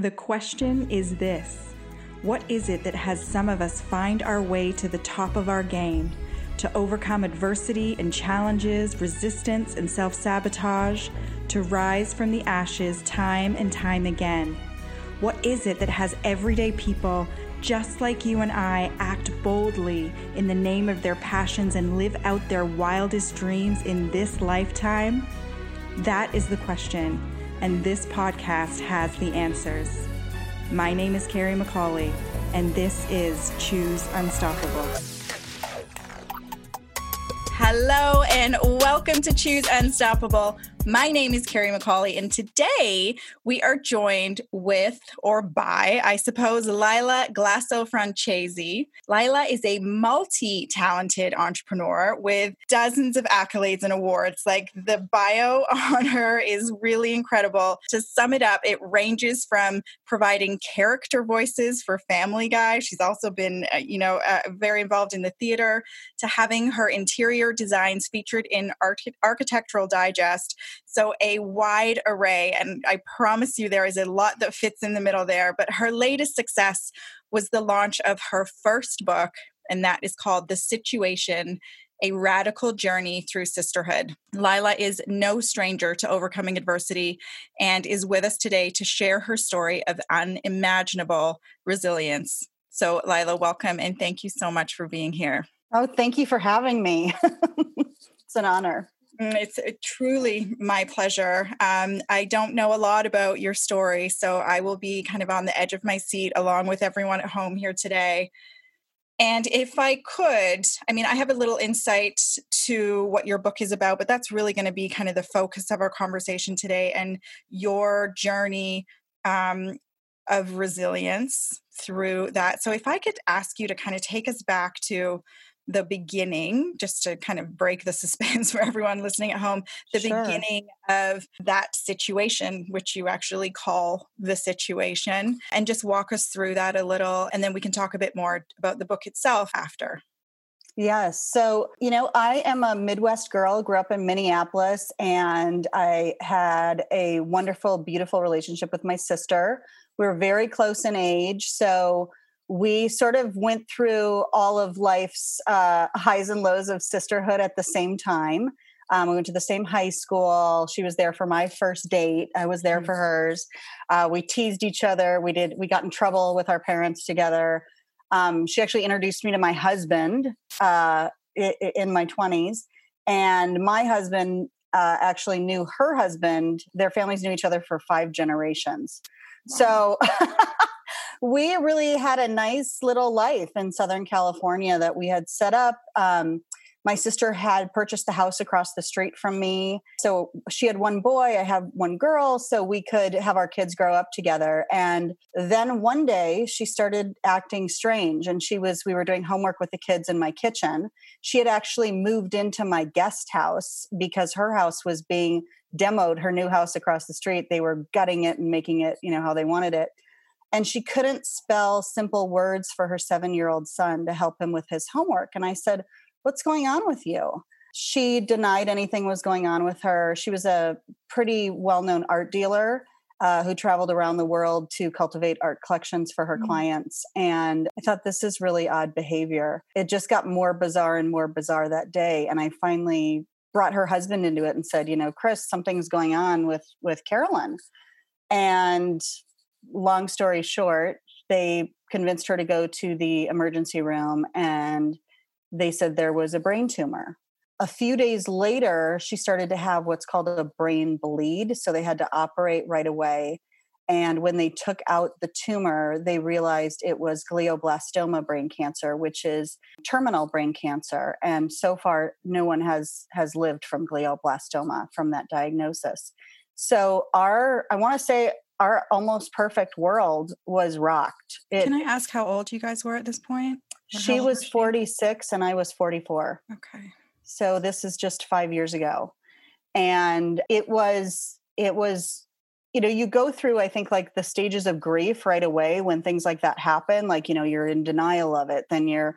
The question is this What is it that has some of us find our way to the top of our game, to overcome adversity and challenges, resistance and self sabotage, to rise from the ashes time and time again? What is it that has everyday people, just like you and I, act boldly in the name of their passions and live out their wildest dreams in this lifetime? That is the question and this podcast has the answers. My name is Carrie McCauley, and this is Choose Unstoppable. Hello, and welcome to Choose Unstoppable. My name is Carrie McCauley, and today we are joined with, or by, I suppose, Lila Glasso Francesi. Lila is a multi talented entrepreneur with dozens of accolades and awards. Like the bio on her is really incredible. To sum it up, it ranges from providing character voices for Family Guy. She's also been, uh, you know, uh, very involved in the theater, to having her interior designs featured in Arch- Architectural Digest so, a wide array. And I promise you, there is a lot that fits in the middle there. But her latest success was the launch of her first book, and that is called The Situation a radical journey through sisterhood. Lila is no stranger to overcoming adversity and is with us today to share her story of unimaginable resilience. So, Lila, welcome and thank you so much for being here. Oh, thank you for having me. it's an honor. Mm, it's uh, truly my pleasure. Um, I don't know a lot about your story, so I will be kind of on the edge of my seat along with everyone at home here today. And if I could, I mean, I have a little insight to what your book is about, but that's really going to be kind of the focus of our conversation today and your journey um, of resilience through that. So, if I could ask you to kind of take us back to the beginning, just to kind of break the suspense for everyone listening at home, the sure. beginning of that situation, which you actually call the situation, and just walk us through that a little. And then we can talk a bit more about the book itself after. Yes. So, you know, I am a Midwest girl, grew up in Minneapolis, and I had a wonderful, beautiful relationship with my sister. We were very close in age. So, we sort of went through all of life's uh, highs and lows of sisterhood at the same time. Um, we went to the same high school. She was there for my first date. I was there for hers. Uh, we teased each other. We did. We got in trouble with our parents together. Um, she actually introduced me to my husband uh, in my twenties, and my husband uh, actually knew her husband. Their families knew each other for five generations. Wow. So we really had a nice little life in Southern California that we had set up. Um, my sister had purchased the house across the street from me. So she had one boy, I have one girl, so we could have our kids grow up together. And then one day she started acting strange and she was we were doing homework with the kids in my kitchen. She had actually moved into my guest house because her house was being demoed, her new house across the street. They were gutting it and making it, you know, how they wanted it and she couldn't spell simple words for her seven year old son to help him with his homework. And I said, What's going on with you? She denied anything was going on with her. She was a pretty well known art dealer uh, who traveled around the world to cultivate art collections for her mm-hmm. clients. And I thought this is really odd behavior. It just got more bizarre and more bizarre that day. And I finally brought her husband into it and said, you know, Chris, something's going on with with Carolyn. And long story short, they convinced her to go to the emergency room and they said there was a brain tumor. A few days later, she started to have what's called a brain bleed. So they had to operate right away. And when they took out the tumor, they realized it was glioblastoma brain cancer, which is terminal brain cancer. And so far, no one has has lived from glioblastoma from that diagnosis. So our, I want to say our almost perfect world was rocked. It, Can I ask how old you guys were at this point? She was 46 and I was 44. Okay. So this is just 5 years ago. And it was it was you know, you go through I think like the stages of grief right away when things like that happen, like you know, you're in denial of it, then you're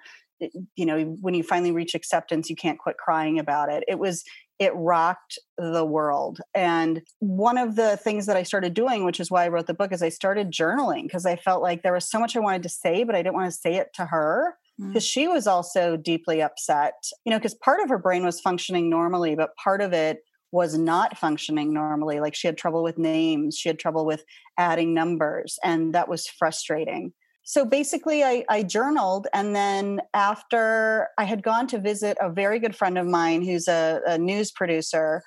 you know, when you finally reach acceptance, you can't quit crying about it. It was it rocked the world. And one of the things that I started doing, which is why I wrote the book, is I started journaling because I felt like there was so much I wanted to say, but I didn't want to say it to her because mm. she was also deeply upset. You know, because part of her brain was functioning normally, but part of it was not functioning normally. Like she had trouble with names, she had trouble with adding numbers, and that was frustrating. So basically, I, I, journaled. And then after I had gone to visit a very good friend of mine who's a, a news producer,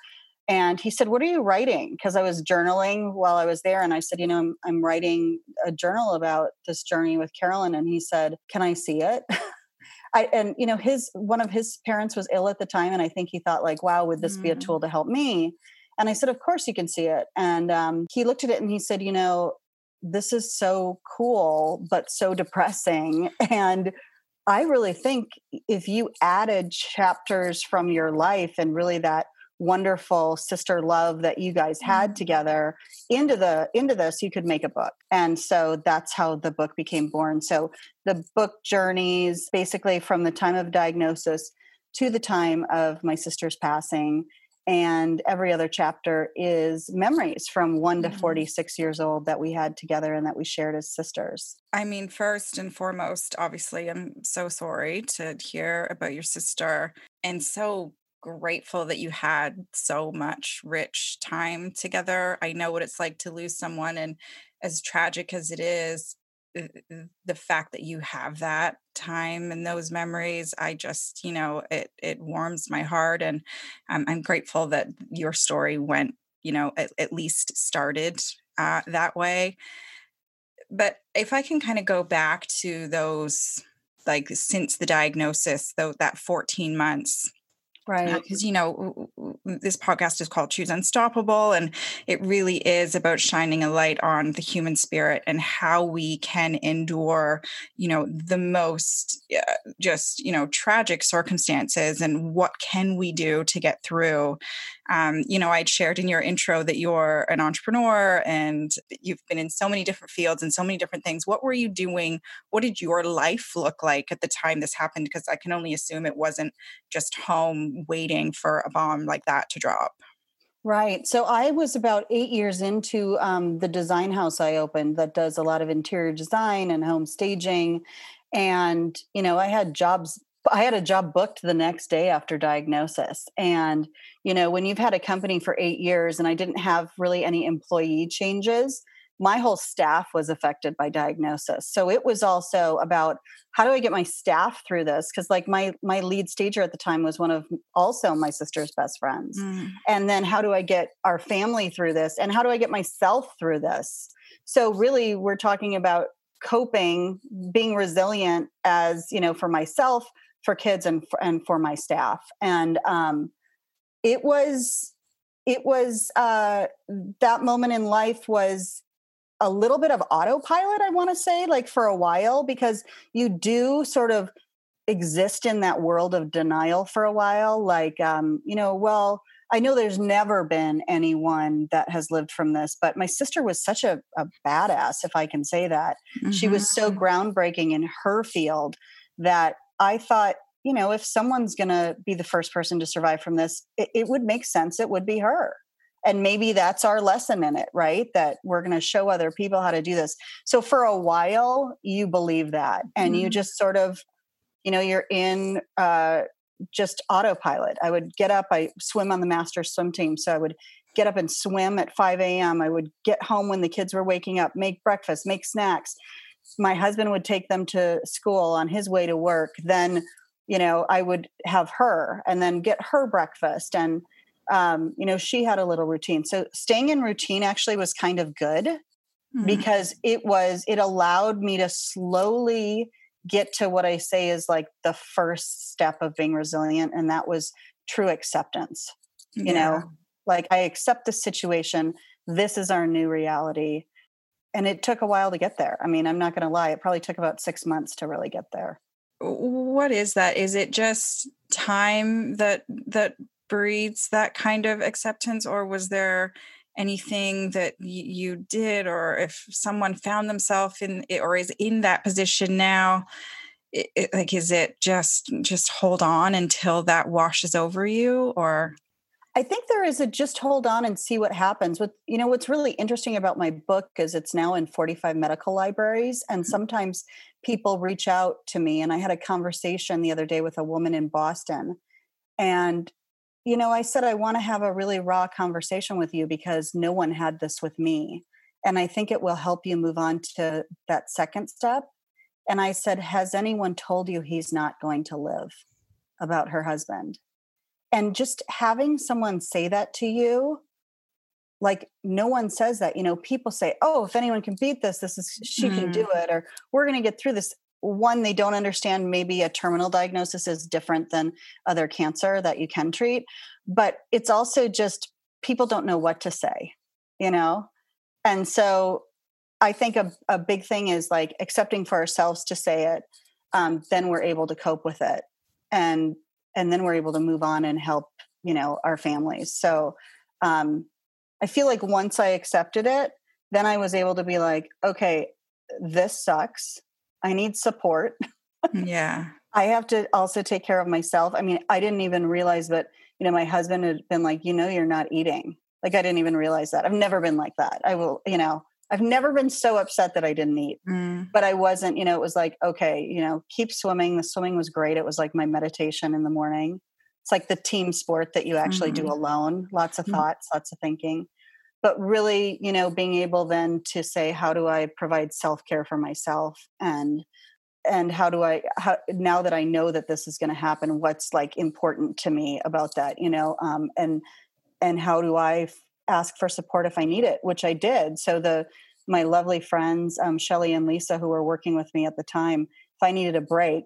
and he said, What are you writing? Because I was journaling while I was there. And I said, You know, I'm, I'm writing a journal about this journey with Carolyn. And he said, Can I see it? I, and you know his one of his parents was ill at the time and i think he thought like wow would this mm. be a mm. tool to help me and i said of course you can see it and um, he looked at it and he said you know this is so cool but so depressing. And i really think if you added chapters from your life and really that wonderful sister love that you guys had mm. together into the into this you could make a book. And so that's how the book became born. So the book journeys basically from the time of diagnosis to the time of my sister's passing and every other chapter is memories from 1 to mm. 46 years old that we had together and that we shared as sisters i mean first and foremost obviously i'm so sorry to hear about your sister and so grateful that you had so much rich time together. I know what it's like to lose someone, and as tragic as it is, the fact that you have that time and those memories, I just, you know, it it warms my heart, and I'm, I'm grateful that your story went, you know, at, at least started uh, that way. But if I can kind of go back to those, like since the diagnosis, though that 14 months, Right. Because, you know, this podcast is called Choose Unstoppable, and it really is about shining a light on the human spirit and how we can endure, you know, the most uh, just, you know, tragic circumstances and what can we do to get through. Um, you know, I'd shared in your intro that you're an entrepreneur and you've been in so many different fields and so many different things. What were you doing? What did your life look like at the time this happened? Because I can only assume it wasn't just home waiting for a bomb like that to drop. Right. So I was about eight years into um, the design house I opened that does a lot of interior design and home staging. And, you know, I had jobs, I had a job booked the next day after diagnosis. And, you know, when you've had a company for eight years and I didn't have really any employee changes, my whole staff was affected by diagnosis. So it was also about how do i get my staff through this? Because like my my lead stager at the time was one of also my sister's best friends. Mm. and then how do i get our family through this? And how do i get myself through this? So really we're talking about coping being resilient as you know for myself for kids and for, and for my staff. And um it was it was uh that moment in life was a little bit of autopilot, I want to say, like for a while, because you do sort of exist in that world of denial for a while. Like, um, you know, well, I know there's never been anyone that has lived from this, but my sister was such a, a badass, if I can say that. Mm-hmm. She was so mm-hmm. groundbreaking in her field that I thought, you know, if someone's going to be the first person to survive from this, it, it would make sense. It would be her and maybe that's our lesson in it right? That we're going to show other people how to do this. So for a while you believe that and mm-hmm. you just sort of you know you're in uh, just autopilot. I would get up i swim on the master swim team so i would get up and swim at 5 a.m i would get home when the kids were waking up make breakfast make snacks. My husband would take them to school on his way to work. Then you know i would have her and then get her breakfast and um, you know, she had a little routine. So staying in routine actually was kind of good mm-hmm. because it was, it allowed me to slowly get to what I say is like the first step of being resilient. And that was true acceptance. You yeah. know, like I accept the situation. This is our new reality. And it took a while to get there. I mean, I'm not going to lie. It probably took about six months to really get there what is that is it just time that that breeds that kind of acceptance or was there anything that y- you did or if someone found themselves in it or is in that position now it, it, like is it just just hold on until that washes over you or I think there is a just hold on and see what happens. With you know what's really interesting about my book is it's now in 45 medical libraries and mm-hmm. sometimes people reach out to me and I had a conversation the other day with a woman in Boston and you know I said I want to have a really raw conversation with you because no one had this with me and I think it will help you move on to that second step. And I said, "Has anyone told you he's not going to live?" about her husband and just having someone say that to you like no one says that you know people say oh if anyone can beat this this is she mm. can do mm-hmm. it or we're going to get through this one they don't understand maybe a terminal diagnosis is different than other cancer that you can treat but it's also just people don't know what to say you know? And so i think a, a big thing is like accepting for ourselves to say it um, then we're able to cope with it and and then we're able to move on and help you know our families. So um, i feel like once i accepted it then i was able to be like okay this sucks i need support yeah i have to also take care of myself i mean i didn't even realize that you know my husband had been like you know you're not eating like i didn't even realize that i've never been like that i will you know I've never been so upset that I didn't eat, mm. but I wasn't, you know, it was like, okay, you know, keep swimming. The swimming was great. It was like my meditation in the morning. It's like the team sport that you actually mm-hmm. do alone. Lots of mm-hmm. thoughts, lots of thinking. But really, you know, being able then to say, how do I provide self care for myself and and how do I how, now that I know that this is going to happen, what's like important to me about that, you know, um, and and how do I ask for support if I need it, which I did. So the my lovely friends, um, Shelly and Lisa, who were working with me at the time, if I needed a break,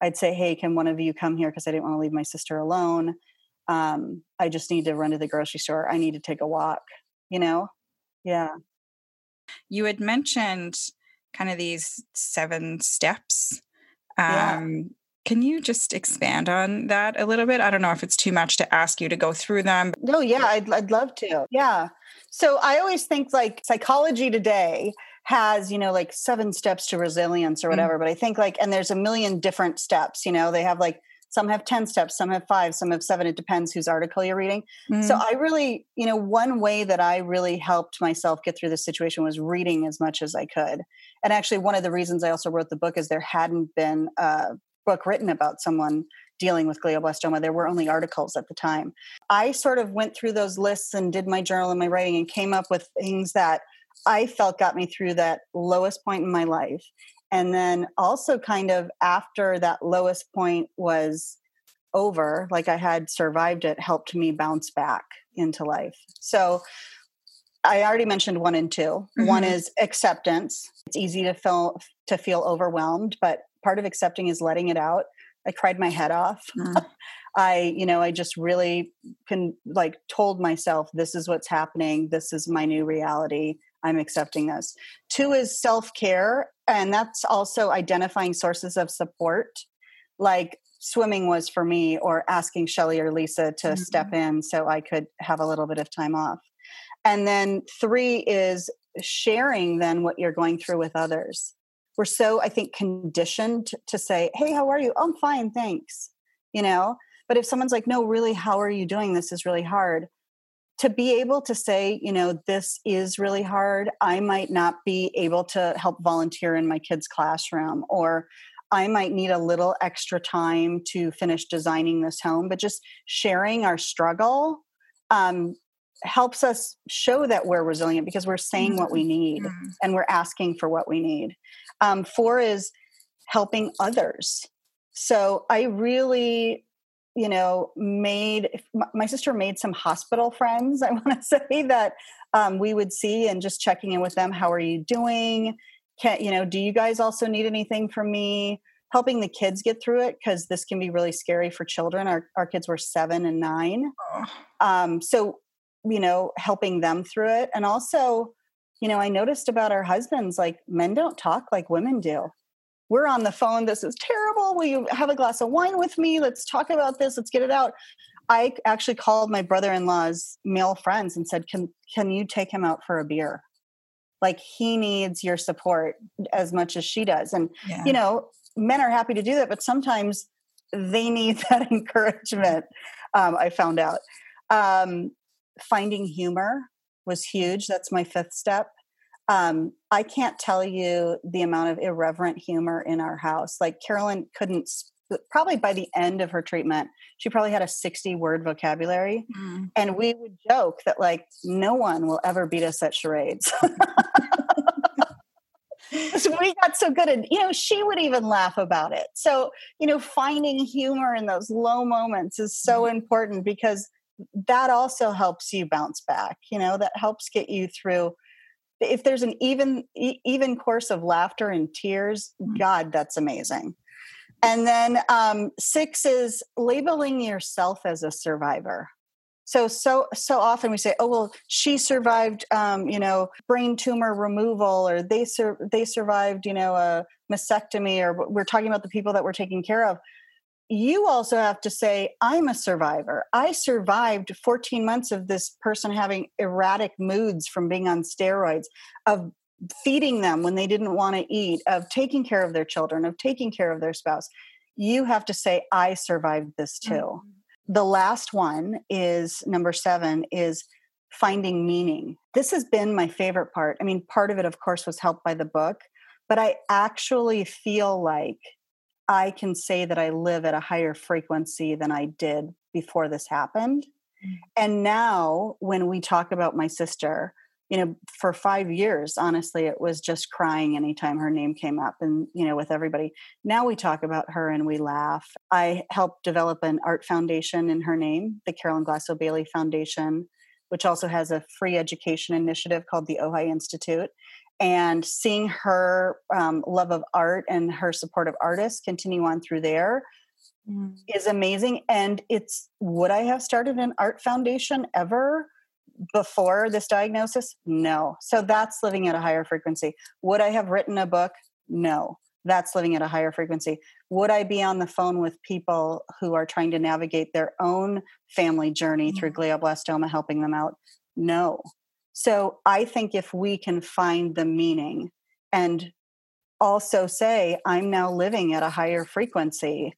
I'd say, "Hey, can one of you come here?" Because I didn't want to leave my sister alone. Um, I just need to run to the grocery store. I need to take a walk. You know, yeah. You had mentioned kind of these seven steps. Um, yeah. Can you just expand on that a little bit? I don't know if it's too much to ask you to go through them. No, yeah, I'd, I'd love to. Yeah. So I always think like psychology today has, you know, like seven steps to resilience or mm. whatever. Mm-hmm. But I think like, and there's a million different steps, you know, they have like, some have 10 steps, some have five, some have seven. It depends whose article you're reading. Mm. So I really, you know, one way that I really helped myself get through this situation was reading as much as I could. And actually, one of the reasons I also wrote the book is there hadn't been a book written about someone dealing with glioblastoma. There were only articles at the time. I sort of went through those lists and did my journal and my writing and came up with things that I felt got me through that lowest point in my life. And then also, kind of after that lowest point was over, like I had survived it, helped me bounce back into life. So, I already mentioned one and 2 mm-hmm. One is acceptance. It's easy to feel to feel overwhelmed, but part of accepting is letting it out. I cried my head off. Mm. I, you know, I just really can like told myself this is what's happening. This is my new reality. I'm accepting this. Two is self care. And that's also identifying sources of support. Like swimming was for me, or asking Shelly or Lisa to mm-hmm. step in so I could have a little bit of time off. And then three is sharing then what you're going through with others we're so i think conditioned to say hey how are you oh, i'm fine thanks you know but if someone's like no really how are you doing this is really hard to be able to say you know this is really hard i might not be able to help volunteer in my kids classroom or i might need a little extra time to finish designing this home but just sharing our struggle um, helps us show that we're resilient because we're saying what we need mm-hmm. and we're asking for what we need. Um, four is helping others. So I really, you know, made my sister made some hospital friends. I want to say that um, we would see and just checking in with them. How are you doing? Can you know? Do you guys also need anything from me? Helping the kids get through it because this can be really scary for children. Our our kids were seven and nine. Um, so you know, helping them through it. And also, you know, I noticed about our husbands, like men don't talk like women do. We're on the phone. This is terrible. Will you have a glass of wine with me? Let's talk about this. Let's get it out. I actually called my brother-in-law's male friends and said, "Can can you take him out for a beer? Like he needs your support as much as she does." And yeah. you know, men are happy to do that, but sometimes they need that encouragement. Um, I found out. Um, finding humor was huge. That's my fifth step. Um, I can't tell you the amount of irreverent humor in our house. Like Carolyn couldn't, probably by the end of her treatment, she probably had a 60 word vocabulary. Mm. And we would joke that, like, no one will ever beat us at charades. so we got so good and you know she would even laugh about it so you know finding humor in those low moments is so mm-hmm. important because that also helps you bounce back you know that helps get you through if there's an even even course of laughter and tears mm-hmm. god that's amazing. And then um, six is labeling yourself as a survivor. So so so often we say oh well she survived um, you know brain tumor removal or they sur- they survived you know a mastectomy or we're talking about the people that we're taking care of you also have to say i'm a survivor i survived 14 months of this person having erratic moods from being on steroids of feeding them when they didn't want to eat of taking care of their children of taking care of their spouse you have to say i survived this too mm-hmm the last one is number seven is finding meaning. This has been my favorite part. I mean, part of it, of course, was helped by the book, but I actually feel like I can say that I live at a higher frequency than I did before this happened. Mm. And now, when we talk about my sister, you know for five years honestly it was just crying anytime her name came up and you know with everybody now we talk about her and we laugh i helped develop an art foundation in her name the carolyn glasso bailey foundation which also has a free education initiative called the ojai institute and seeing her um, love of art and her support of artists continue on through there mm. is amazing and it's would i have started an art foundation ever before this diagnosis? No. So that's living at a higher frequency. Would I have written a book? No. That's living at a higher frequency. Would I be on the phone with people who are trying to navigate their own family journey mm-hmm. through glioblastoma, helping them out? No. So I think if we can find the meaning and also say, I'm now living at a higher frequency,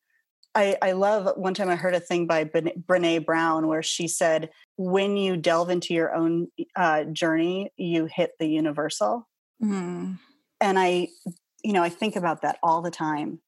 I, I love one time I heard a thing by Brene Brown where she said, when you delve into your own uh, journey, you hit the universal. Mm. And I, you know, I think about that all the time.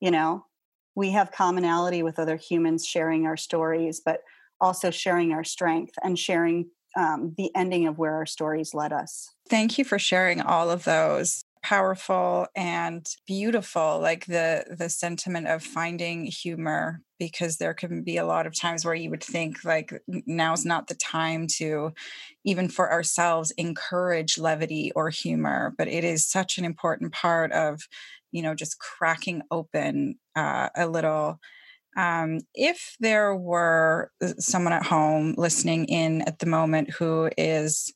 You know, we have commonality with other humans sharing our stories, but also sharing our strength and sharing um, the ending of where our stories led us. Thank you for sharing all of those powerful and beautiful like the the sentiment of finding humor because there can be a lot of times where you would think like now's not the time to even for ourselves encourage levity or humor but it is such an important part of you know just cracking open uh, a little um, if there were someone at home listening in at the moment who is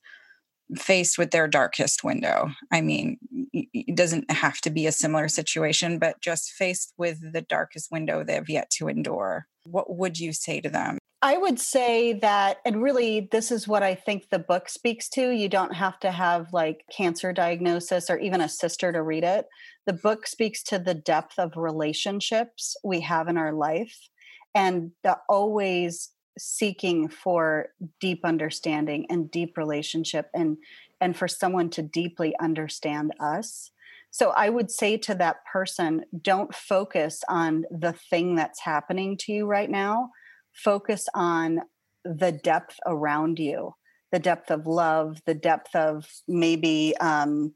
faced with their darkest window. I mean, it doesn't have to be a similar situation, but just faced with the darkest window they've yet to endure. What would you say to them? I would say that, and really, this is what I think the book speaks to. You don't have to have like cancer diagnosis or even a sister to read it. The book speaks to the depth of relationships we have in our life and the always seeking for deep understanding and deep relationship and and for someone to deeply understand us. So i would say to that person don't focus on the thing that's happening to you right now. Focus on the depth around you the depth of love the depth of maybe um,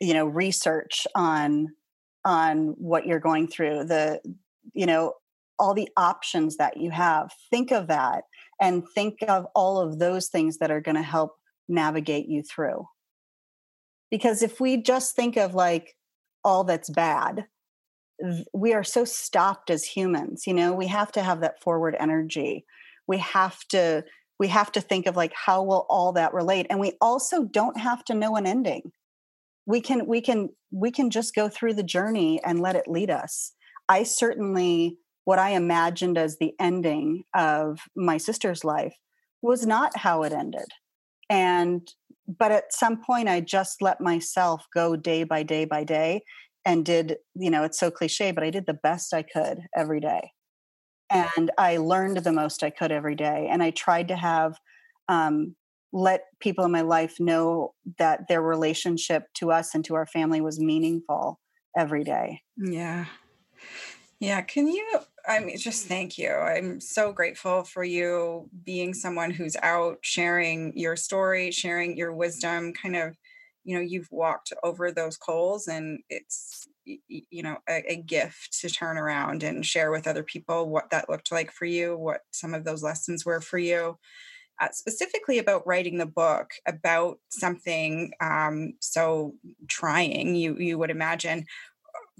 you know research on on what you're going through the you know all the options that you have. Think of that and think of all of those things that are going to help navigate you through. Because if we just think of like all that's bad, we are so stopped as humans, you know, we have to have that forward energy. We have to we have to think of like how will all that relate and we also don't have to know an ending we can we can we can just go through the journey and let it lead us i certainly what I imagined as the ending of my sister's life was not how it ended. And, but at some point, I just let myself go day by day by day and did, you know, it's so cliche, but I did the best I could every day. and I learned the most I could every day. And I tried to have um, let people in my life know that their relationship to us and to our family was meaningful every day. Yeah. Yeah. Can you? I mean, just thank you. I'm so grateful for you being someone who's out sharing your story, sharing your wisdom, kind of, you know, you've walked over those coals and it's, you know, a, a gift to turn around and share with other people what that looked like for you, what some of those lessons were for you uh, specifically about writing the book about something um, so trying, you you would imagine.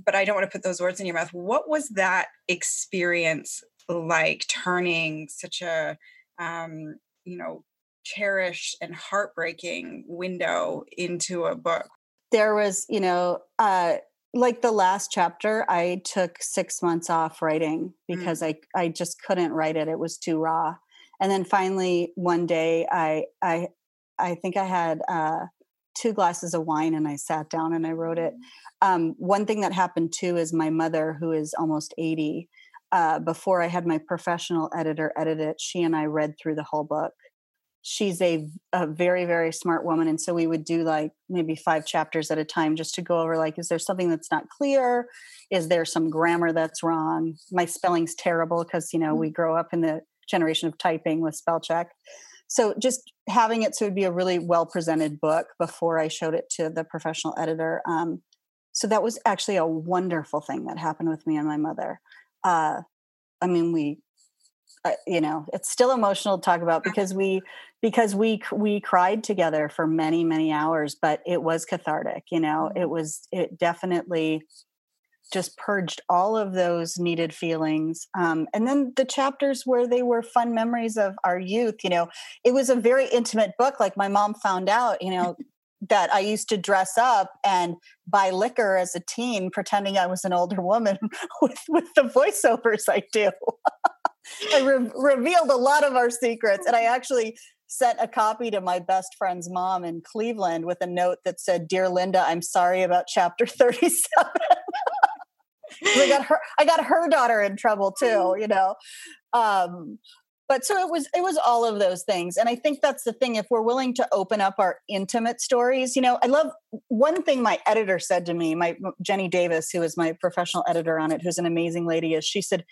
But I don't want to put those words in your mouth. What was that experience like? Turning such a um, you know cherished and heartbreaking window into a book. There was, you know, uh, like the last chapter, I took six months off writing mm. because mm. I I just couldn't write it. It was too raw and then finally one day i i i think i had uh, two glasses of wine and i sat down and i wrote it. Um, one thing that happened too is my mother who is almost 80 uh, before i had my professional editor edit it she and i read through the whole book. She's a, a very very smart woman and so we would do like maybe five chapters at a time just to go over like is there something that's not clear? Is there some grammar that's wrong? My spelling's terrible because you know we mm. grow up in the generation of typing with spell check. So just having it so it'd be a really well presented book before I showed it to the professional editor. Um, so that was actually a wonderful thing that happened with me and my mother. Uh, I mean, we, uh, you know, it's still emotional to talk about because we because we we cried together for many many hours, but it was cathartic. You know, it mm-hmm. was it definitely just purged all of those needed feelings. Um, and then the chapters where they were fun memories of our youth, you know, it was a very intimate book. Like my mom found out, you know, that I used to dress up and buy liquor as a teen, pretending I was an older woman with, with the voiceovers I do. I re- revealed a lot of our secrets. And I actually sent a copy to my best friend's mom in Cleveland with a note that said, Dear Linda, I'm sorry about chapter 37. I got her I got her daughter in trouble too, mm-hmm. you know. Um, but so it was it was all of those things and i think that's the thing if we're willing to open up our intimate stories you know i love one thing my editor said to me my jenny davis who is my professional editor on it who's an amazing lady is she said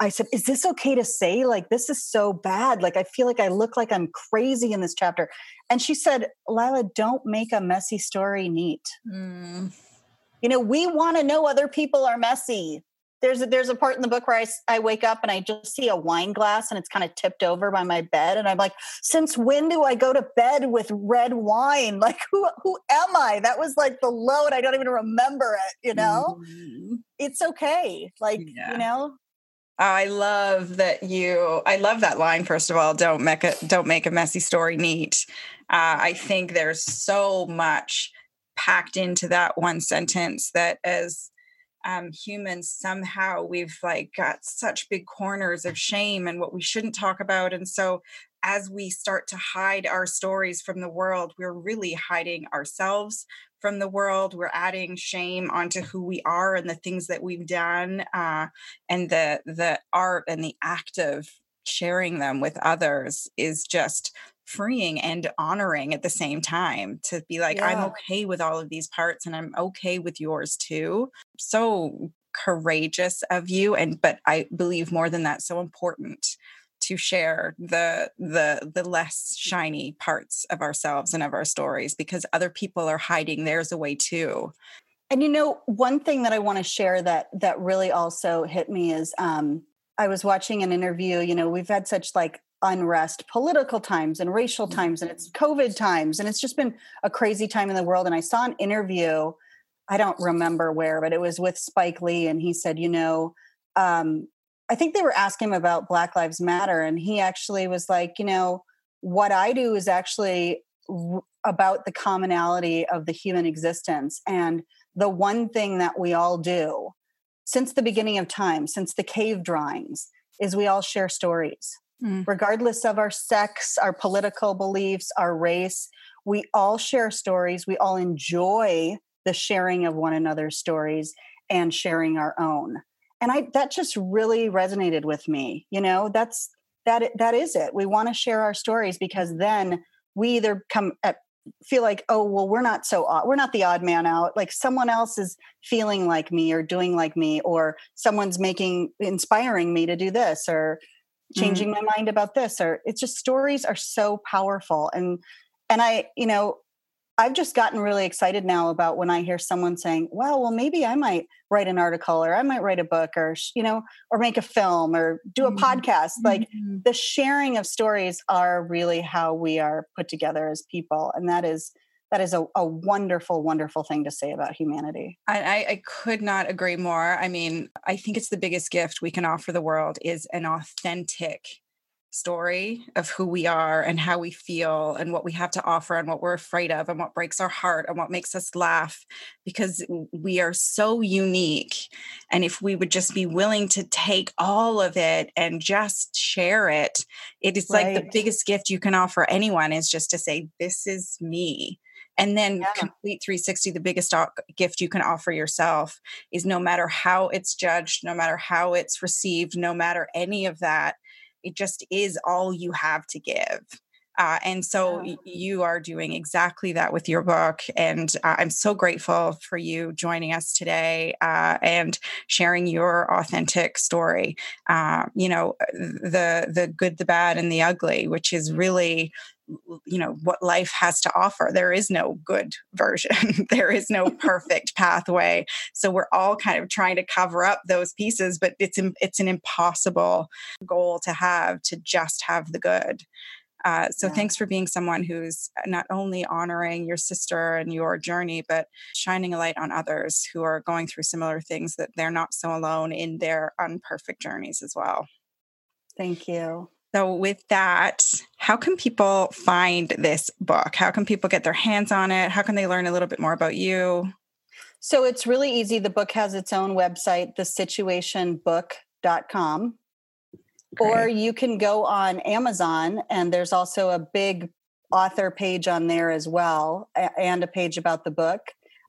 i said is this okay to say like this is so bad like i feel like i look like i'm crazy in this chapter and she said lila don't make a messy story neat mm. You know, we want to know other people are messy. There's a, there's a part in the book where I, I wake up and I just see a wine glass and it's kind of tipped over by my bed and I'm like, since when do I go to bed with red wine? Like who who am I? That was like the low and I don't even remember it. You know, mm-hmm. it's okay. Like yeah. you know, I love that you. I love that line. First of all, don't make a don't make a messy story neat. Uh, I think there's so much packed into that one sentence that as um, humans somehow we've like got such big corners of shame and what we shouldn't talk about and so as we start to hide our stories from the world we're really hiding ourselves from the world. We're adding shame onto who we are and the things that we've done uh, and the the art and the act of sharing them with others is just freeing and honoring at the same time to be like, yeah. I'm okay with all of these parts and I'm okay with yours too. So courageous of you. And, but I believe more than that, so important to share the the the less shiny parts of ourselves and of our stories because other people are hiding theirs away too and you know one thing that i want to share that that really also hit me is um i was watching an interview you know we've had such like unrest, political times and racial mm-hmm. times, and it's COVID times, and it's just been a crazy time in the world. And I saw an interview, I don't remember where, but it was with Spike Lee, and he said, you know, um, I think they were asking him about Black Lives Matter, and he actually was like, you know, what I do is actually r- about the commonality of the human existence. And the one thing that we all do since the beginning of time, since the cave drawings, is we all share stories mm. regardless of our sex, our political beliefs, our race. We all share stories. We all enjoy the sharing of one another's stories and sharing our own. and I that just really resonated with me. You know, that's that that is it. We want to share our stories because then we either come at feel like oh well we're not so odd we're not the odd man out like someone else is feeling like me or doing like me or someone's making inspiring me to do this or changing mm. my mind about this or it's just stories are so powerful and and i you know I've just gotten really excited now about when I hear someone saying, "Well, well, maybe I might write an article, or I might write a book, or you know, or make a film, or do a mm-hmm. podcast." Like mm-hmm. the sharing of stories are really how we are put together as people, and that is that is a, a wonderful, wonderful thing to say about humanity. I, I could not agree more. I mean, I think it's the biggest gift we can offer the world is an authentic story of who we are and how we feel and what we have to offer and what we're afraid of and what breaks our heart and what makes us laugh because we are so unique and if we would just be willing to take all of it and just share it it is right. like the biggest gift you can offer anyone is just to say this is me and then yeah. complete 360 the biggest gift you can offer yourself is no matter how it's judged no matter how it's received no matter any of that it just is all you have to give. Uh, and so yeah. you are doing exactly that with your book. And uh, I'm so grateful for you joining us today uh, and sharing your authentic story. Uh, you know, the the good, the bad, and the ugly, which is really you know what life has to offer. There is no good version. There is no perfect pathway. So we're all kind of trying to cover up those pieces but it's it's an impossible goal to have to just have the good. Uh, so yeah. thanks for being someone who's not only honoring your sister and your journey but shining a light on others who are going through similar things that they're not so alone in their unperfect journeys as well. Thank you so, with that, how can people find this book? How can people get their hands on it? How can they learn a little bit more about you? So, it's really easy. The book has its own website, thesituationbook.com. Great. Or you can go on Amazon, and there's also a big author page on there as well, and a page about the book.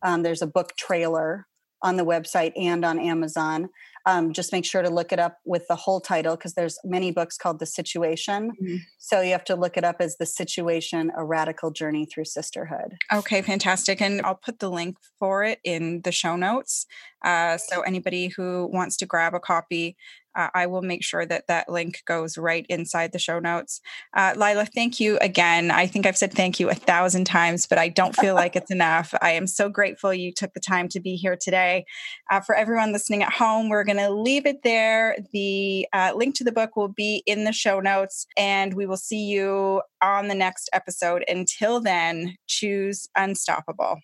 Um, there's a book trailer on the website and on Amazon um, just make sure to look it up with the whole title because there's many books called the situation. Mm-hmm. so you have to look it up as the situation a radical journey through sisterhood. Okay fantastic and i'll put the link for it in the show notes. Uh, so anybody who wants to grab a copy uh, I will make sure that that link goes right inside the show notes. Uh, Lila, thank you again. I think I've said thank you a thousand times, but I don't feel like it's enough. I am so grateful you took the time to be here today. Uh, for everyone listening at home, we're going to leave it there. The uh, link to the book will be in the show notes, and we will see you on the next episode. Until then, choose unstoppable.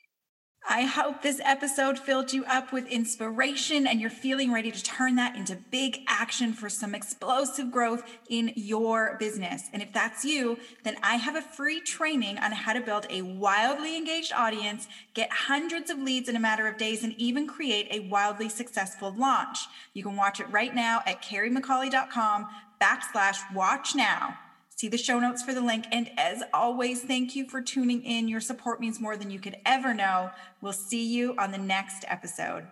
I hope this episode filled you up with inspiration and you're feeling ready to turn that into big action for some explosive growth in your business. And if that's you, then I have a free training on how to build a wildly engaged audience, get hundreds of leads in a matter of days, and even create a wildly successful launch. You can watch it right now at carriemccauley.com backslash watch now. See the show notes for the link. And as always, thank you for tuning in. Your support means more than you could ever know. We'll see you on the next episode.